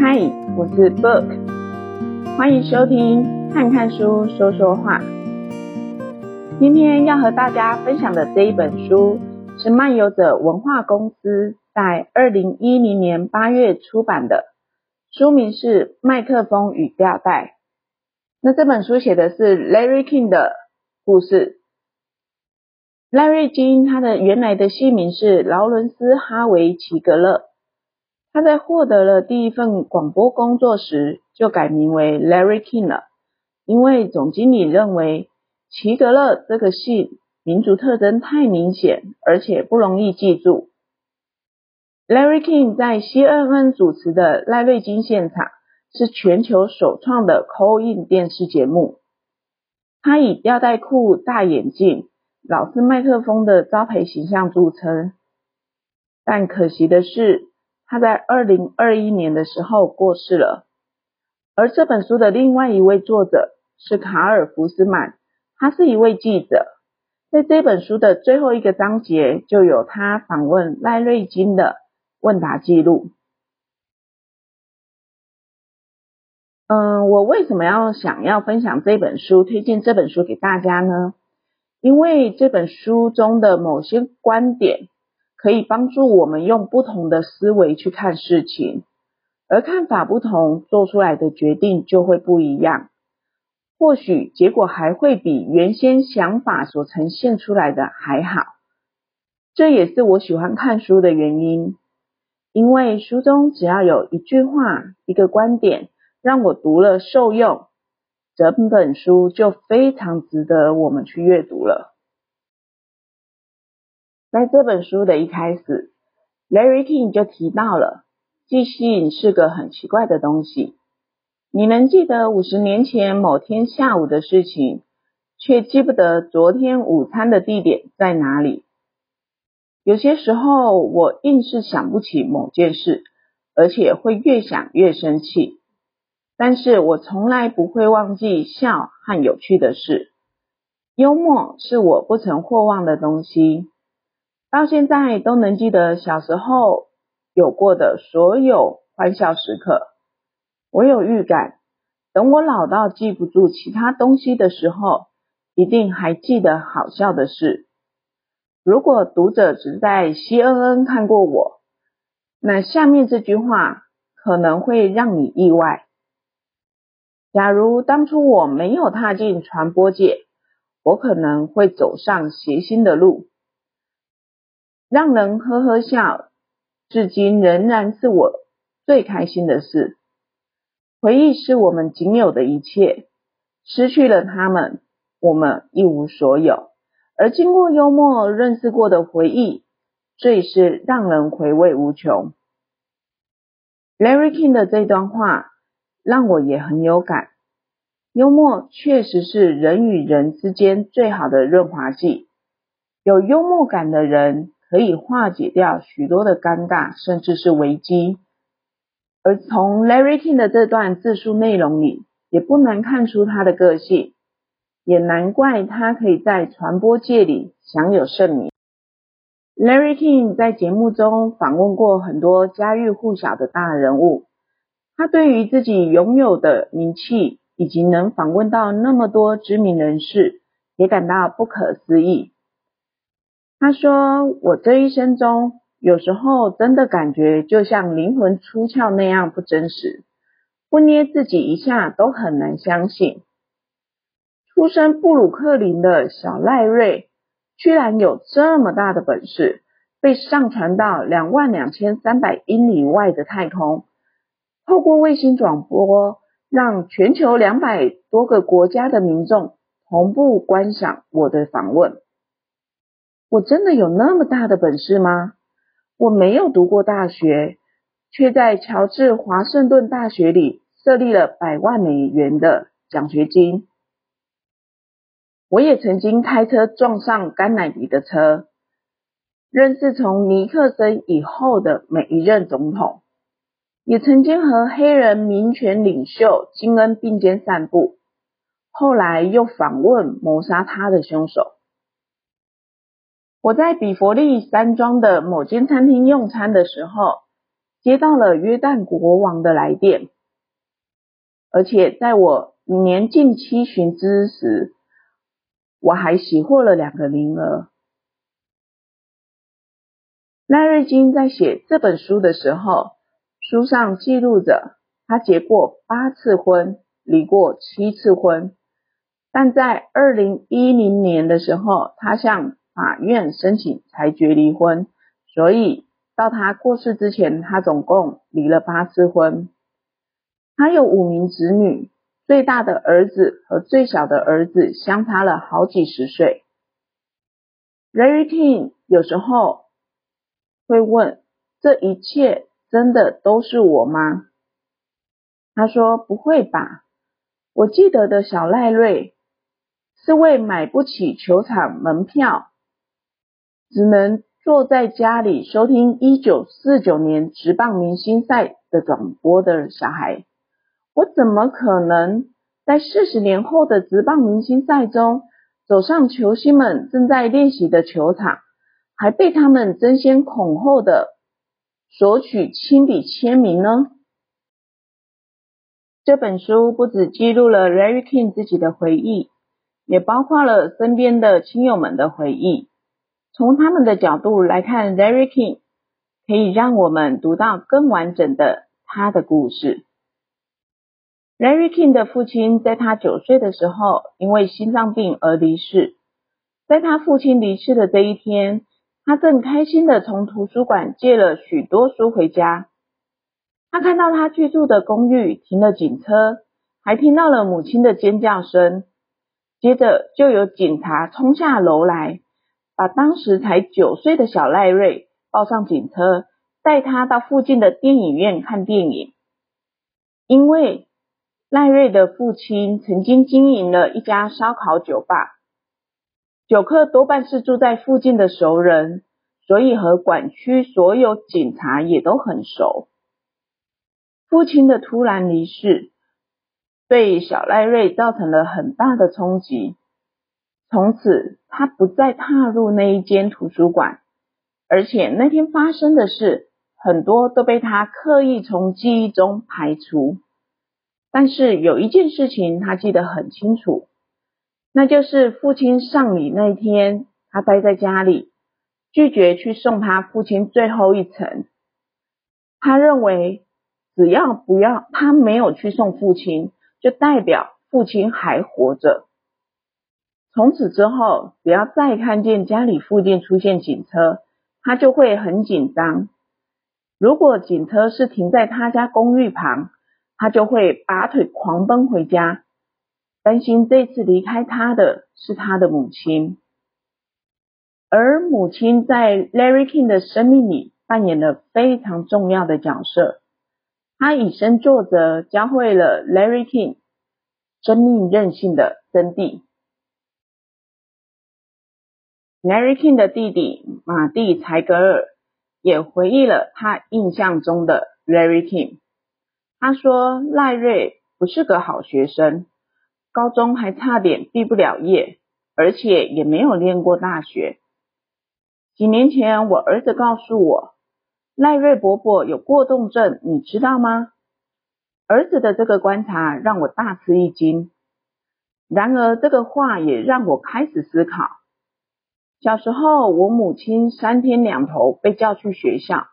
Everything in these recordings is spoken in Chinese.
嗨，我是 Book，欢迎收听看看书说说话。今天要和大家分享的这一本书是漫游者文化公司在二零一零年八月出版的，书名是《麦克风与吊带》。那这本书写的是 Larry King 的故事。Larry King 他的原来的姓名是劳伦斯·哈维·齐格勒。他在获得了第一份广播工作时，就改名为 Larry King 了，因为总经理认为齐格勒这个姓民族特征太明显，而且不容易记住。Larry King 在 CNN 主持的赖瑞金现场是全球首创的 call-in 电视节目。他以吊带裤、大眼镜、老式麦克风的招牌形象著称，但可惜的是，他在二零二一年的时候过世了，而这本书的另外一位作者是卡尔福斯曼，他是一位记者，在这本书的最后一个章节就有他访问赖瑞金的问答记录。嗯，我为什么要想要分享这本书，推荐这本书给大家呢？因为这本书中的某些观点。可以帮助我们用不同的思维去看事情，而看法不同，做出来的决定就会不一样。或许结果还会比原先想法所呈现出来的还好。这也是我喜欢看书的原因，因为书中只要有一句话、一个观点让我读了受用，整本书就非常值得我们去阅读了。在这本书的一开始，Larry King 就提到了，记性是个很奇怪的东西。你能记得五十年前某天下午的事情，却记不得昨天午餐的地点在哪里。有些时候，我硬是想不起某件事，而且会越想越生气。但是我从来不会忘记笑和有趣的事。幽默是我不曾或忘的东西。到现在都能记得小时候有过的所有欢笑时刻。我有预感，等我老到记不住其他东西的时候，一定还记得好笑的事。如果读者只在 CNN 看过我，那下面这句话可能会让你意外。假如当初我没有踏进传播界，我可能会走上谐星的路。让人呵呵笑，至今仍然是我最开心的事。回忆是我们仅有的一切，失去了他们，我们一无所有。而经过幽默认识过的回忆，最是让人回味无穷。Larry King 的这段话让我也很有感。幽默确实是人与人之间最好的润滑剂。有幽默感的人，可以化解掉许多的尴尬，甚至是危机。而从 Larry King 的这段自述内容里，也不难看出他的个性，也难怪他可以在传播界里享有盛名。Larry King 在节目中访问过很多家喻户晓的大人物，他对于自己拥有的名气，以及能访问到那么多知名人士，也感到不可思议。他说：“我这一生中，有时候真的感觉就像灵魂出窍那样不真实，不捏自己一下都很难相信。出身布鲁克林的小赖瑞，居然有这么大的本事，被上传到两万两千三百英里外的太空，透过卫星转播，让全球两百多个国家的民众同步观赏我的访问。”我真的有那么大的本事吗？我没有读过大学，却在乔治华盛顿大学里设立了百万美元的奖学金。我也曾经开车撞上甘乃迪的车，认识从尼克森以后的每一任总统，也曾经和黑人民权领袖金恩并肩散步，后来又访问谋杀他的凶手。我在比佛利山庄的某间餐厅用餐的时候，接到了约旦国王的来电，而且在我年近七旬之时，我还喜获了两个麟儿。赖瑞金在写这本书的时候，书上记录着他结过八次婚，离过七次婚，但在二零一零年的时候，他向法院申请裁决离婚，所以到他过世之前，他总共离了八次婚。他有五名子女。最大的儿子和最小的儿子相差了好几十岁。Larry King 有时候会问：“这一切真的都是我吗？”他说：“不会吧，我记得的小赖瑞是为买不起球场门票，只能坐在家里收听一九四九年职棒明星赛的转播的小孩。”我怎么可能在四十年后的职棒明星赛中走上球星们正在练习的球场，还被他们争先恐后的索取亲笔签名呢？这本书不只记录了 Larry King 自己的回忆，也包括了身边的亲友们的回忆。从他们的角度来看，Larry King 可以让我们读到更完整的他的故事。Larry King 的父亲在他九岁的时候，因为心脏病而离世。在他父亲离世的这一天，他正开心地从图书馆借了许多书回家。他看到他居住的公寓停了警车，还听到了母亲的尖叫声。接着就有警察冲下楼来，把当时才九岁的小赖瑞抱上警车，带他到附近的电影院看电影。因为赖瑞的父亲曾经经营了一家烧烤酒吧，酒客多半是住在附近的熟人，所以和管区所有警察也都很熟。父亲的突然离世，对小赖瑞造成了很大的冲击。从此，他不再踏入那一间图书馆，而且那天发生的事，很多都被他刻意从记忆中排除。但是有一件事情他记得很清楚，那就是父亲丧礼那天，他待在家里，拒绝去送他父亲最后一程。他认为，只要不要他没有去送父亲，就代表父亲还活着。从此之后，只要再看见家里附近出现警车，他就会很紧张。如果警车是停在他家公寓旁，他就会拔腿狂奔回家，担心这次离开他的是他的母亲，而母亲在 Larry King 的生命里扮演了非常重要的角色。他以身作则，教会了 Larry King 生命韧性的真谛。Larry King 的弟弟马蒂·柴格尔也回忆了他印象中的 Larry King。他说：“赖瑞不是个好学生，高中还差点毕不了业，而且也没有念过大学。几年前，我儿子告诉我，赖瑞伯伯有过动症，你知道吗？儿子的这个观察让我大吃一惊。然而，这个话也让我开始思考。小时候，我母亲三天两头被叫去学校，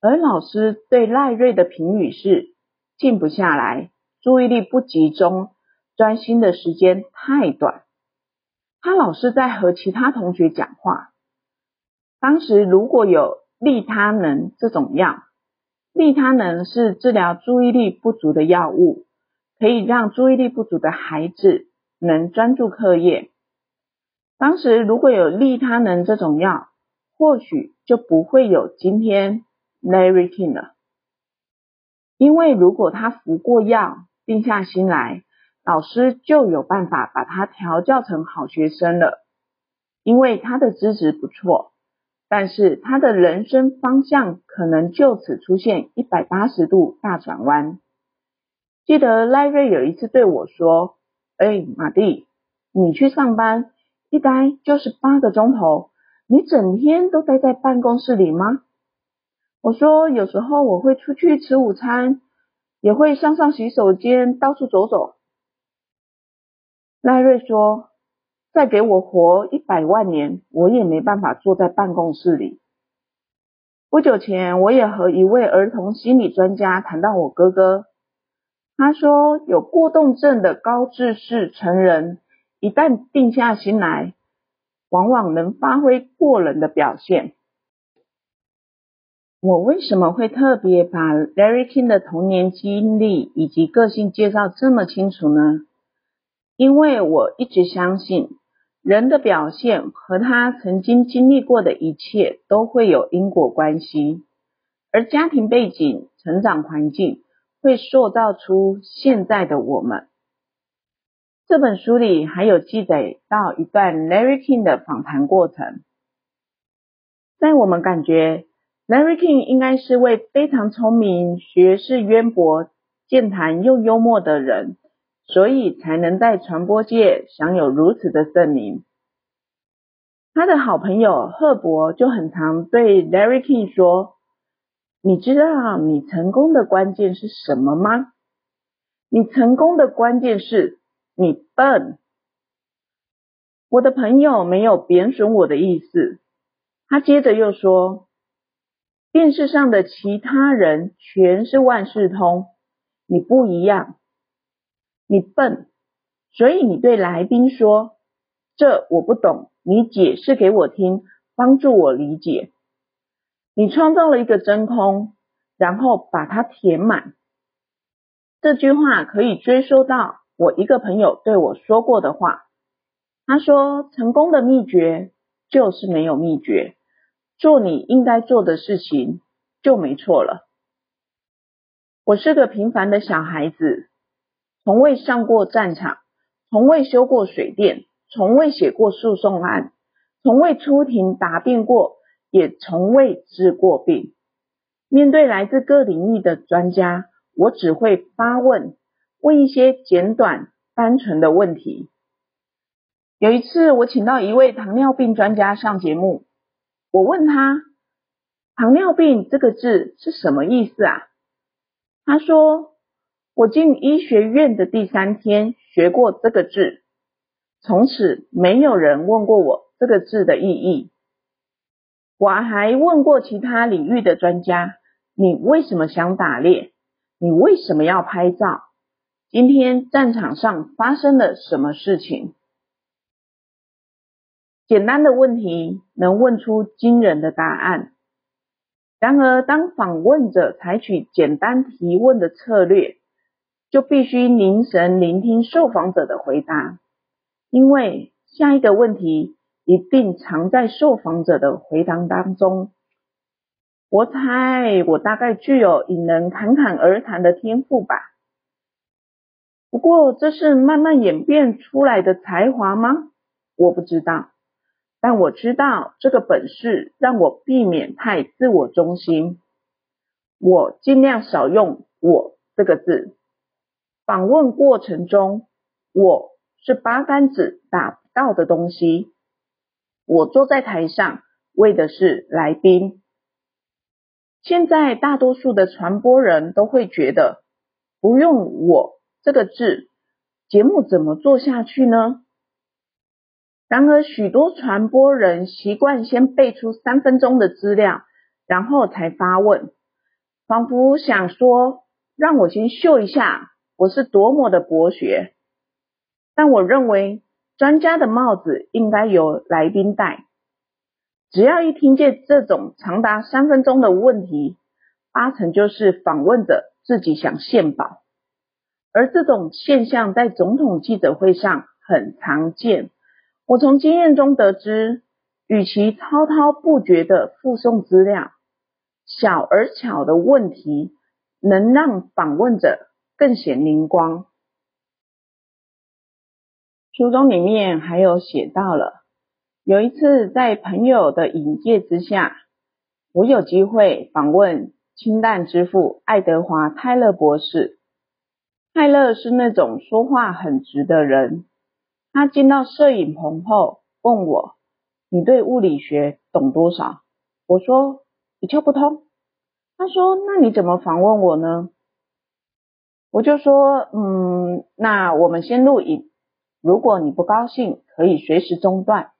而老师对赖瑞的评语是。”静不下来，注意力不集中，专心的时间太短。他老是在和其他同学讲话。当时如果有利他能这种药，利他能是治疗注意力不足的药物，可以让注意力不足的孩子能专注课业。当时如果有利他能这种药，或许就不会有今天 Larry King 了。因为如果他服过药，定下心来，老师就有办法把他调教成好学生了。因为他的资质不错，但是他的人生方向可能就此出现一百八十度大转弯。记得赖瑞有一次对我说：“哎，马蒂，你去上班，一待就是八个钟头，你整天都待在办公室里吗？”我说有时候我会出去吃午餐，也会上上洗手间，到处走走。赖瑞说，再给我活一百万年，我也没办法坐在办公室里。不久前，我也和一位儿童心理专家谈到我哥哥。他说，有过动症的高智识成人，一旦定下心来，往往能发挥过人的表现。我为什么会特别把 Larry King 的童年经历以及个性介绍这么清楚呢？因为我一直相信。人的表现和他曾经经历过的一切都会有因果关系，而家庭背景、成长环境会塑造出现在的我们。这本书里还有记载到一段 Larry King 的访谈过程，在我们感觉 Larry King 应该是位非常聪明、学识渊博、健谈又幽默的人。所以才能在传播界享有如此的盛名。他的好朋友赫伯就很常对 Larry King 说：“你知道你成功的关键是什么吗？你成功的关键是你笨。”我的朋友没有贬损我的意思，他接着又说：“电视上的其他人全是万事通，你不一样。”你笨，所以你对来宾说：“这我不懂，你解释给我听，帮助我理解。”你创造了一个真空，然后把它填满。这句话可以追溯到我一个朋友对我说过的话。他说：“成功的秘诀就是没有秘诀，做你应该做的事情就没错了。”我是个平凡的小孩子。从未上过战场，从未修过水电，从未写过诉讼案，从未出庭答辩过，也从未治过病。面对来自各领域的专家，我只会发问，问一些简短单纯的问题。有一次，我请到一位糖尿病专家上节目，我问他：“糖尿病这个字是什么意思啊？”他说。我进医学院的第三天学过这个字，从此没有人问过我这个字的意义。我还问过其他领域的专家：“你为什么想打猎？你为什么要拍照？今天战场上发生了什么事情？”简单的问题能问出惊人的答案。然而，当访问者采取简单提问的策略，就必须凝神聆听受访者的回答，因为下一个问题一定藏在受访者的回答当中。我猜我大概具有引人侃侃而谈的天赋吧。不过这是慢慢演变出来的才华吗？我不知道，但我知道这个本事让我避免太自我中心。我尽量少用“我”这个字。访问过程中，我是八竿子打不到的东西。我坐在台上，为的是来宾。现在大多数的传播人都会觉得，不用“我”这个字，节目怎么做下去呢？然而，许多传播人习惯先背出三分钟的资料，然后才发问，仿佛想说：“让我先秀一下。”我是多么的博学，但我认为专家的帽子应该由来宾戴。只要一听见这种长达三分钟的问题，八成就是访问者自己想献宝。而这种现象在总统记者会上很常见。我从经验中得知，与其滔滔不绝的附送资料，小而巧的问题能让访问者更显灵光。书中里面还有写到了，有一次在朋友的引荐之下，我有机会访问氢弹之父爱德华泰勒博士。泰勒是那种说话很直的人。他进到摄影棚后，问我：“你对物理学懂多少？”我说：“一窍不通。”他说：“那你怎么访问我呢？”我就说：“嗯，那我们先录影。如果你不高兴，可以随时中断；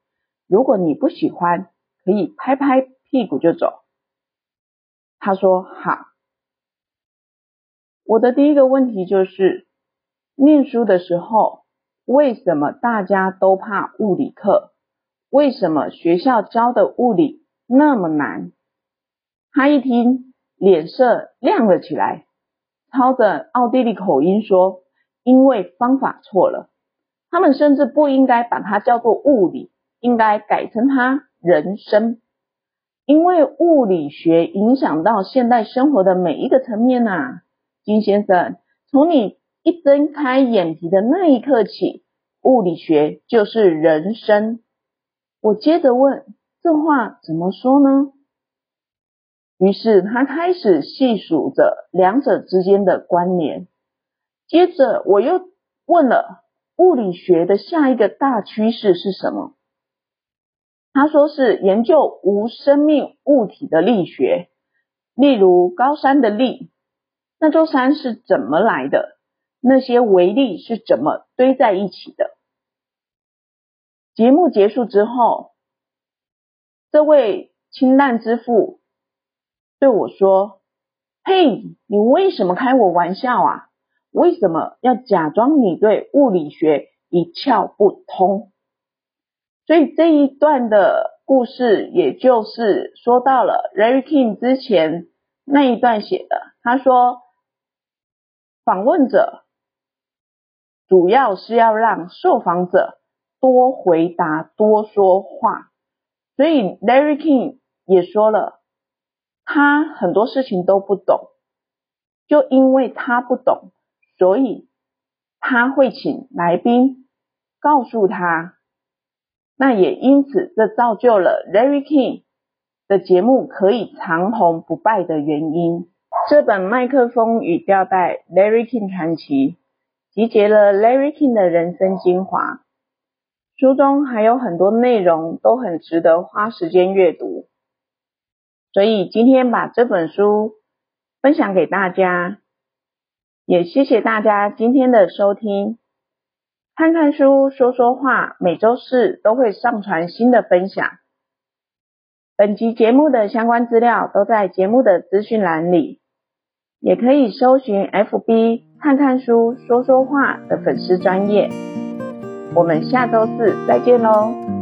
如果你不喜欢，可以拍拍屁股就走。”他说：“好。”我的第一个问题就是，念书的时候，为什么大家都怕物理课？为什么学校教的物理那么难？他一听。脸色亮了起来，操着奥地利口音说：“因为方法错了，他们甚至不应该把它叫做物理，应该改成它人生。因为物理学影响到现代生活的每一个层面呐，金先生，从你一睁开眼皮的那一刻起，物理学就是人生。”我接着问：“这话怎么说呢？”于是他开始细数着两者之间的关联。接着我又问了：物理学的下一个大趋势是什么？他说是研究无生命物体的力学，例如高山的力，那座山是怎么来的？那些微粒是怎么堆在一起的？节目结束之后，这位氢弹之父。对我说：“嘿，你为什么开我玩笑啊？为什么要假装你对物理学一窍不通？”所以这一段的故事，也就是说到了 Larry King 之前那一段写的。他说，访问者主要是要让受访者多回答、多说话，所以 Larry King 也说了。他很多事情都不懂，就因为他不懂，所以他会请来宾告诉他。那也因此，这造就了 Larry King 的节目可以长红不败的原因。这本麦克风与吊带 Larry King 传奇集结了 Larry King 的人生精华，书中还有很多内容都很值得花时间阅读。所以今天把这本书分享给大家，也谢谢大家今天的收听。看看书，说说话，每周四都会上传新的分享。本集节目的相关资料都在节目的资讯栏里，也可以搜寻 FB 看看书，说说话的粉丝专业。我们下周四再见喽！